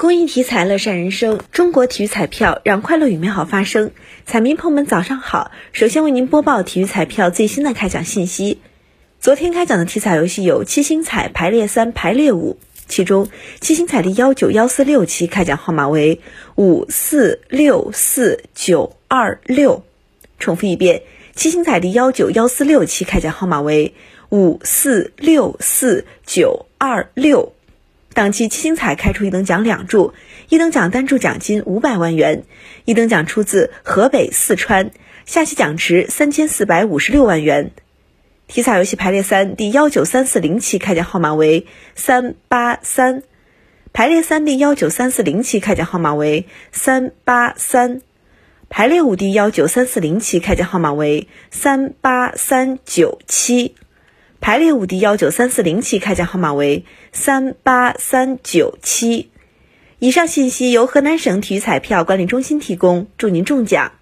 公益体彩乐善人生，中国体育彩票让快乐与美好发生。彩民朋友们，早上好！首先为您播报体育彩票最新的开奖信息。昨天开奖的体彩游戏有七星彩排列三、排列五，其中七星彩第幺九幺四六期开奖号码为五四六四九二六。重复一遍，七星彩第幺九幺四六期开奖号码为五四六四九二六。当期七星彩开出一等奖两注，一等奖单注奖金五百万元，一等奖出自河北、四川，下期奖池三千四百五十六万元。体彩游戏排列三第幺九三四零期开奖号码为三八三，排列三第幺九三四零期开奖号码为三八三，排列五第幺九三四零期开奖号码为三八三九七。排列五 D 幺九三四零期开奖号码为三八三九七。以上信息由河南省体育彩票管理中心提供，祝您中奖。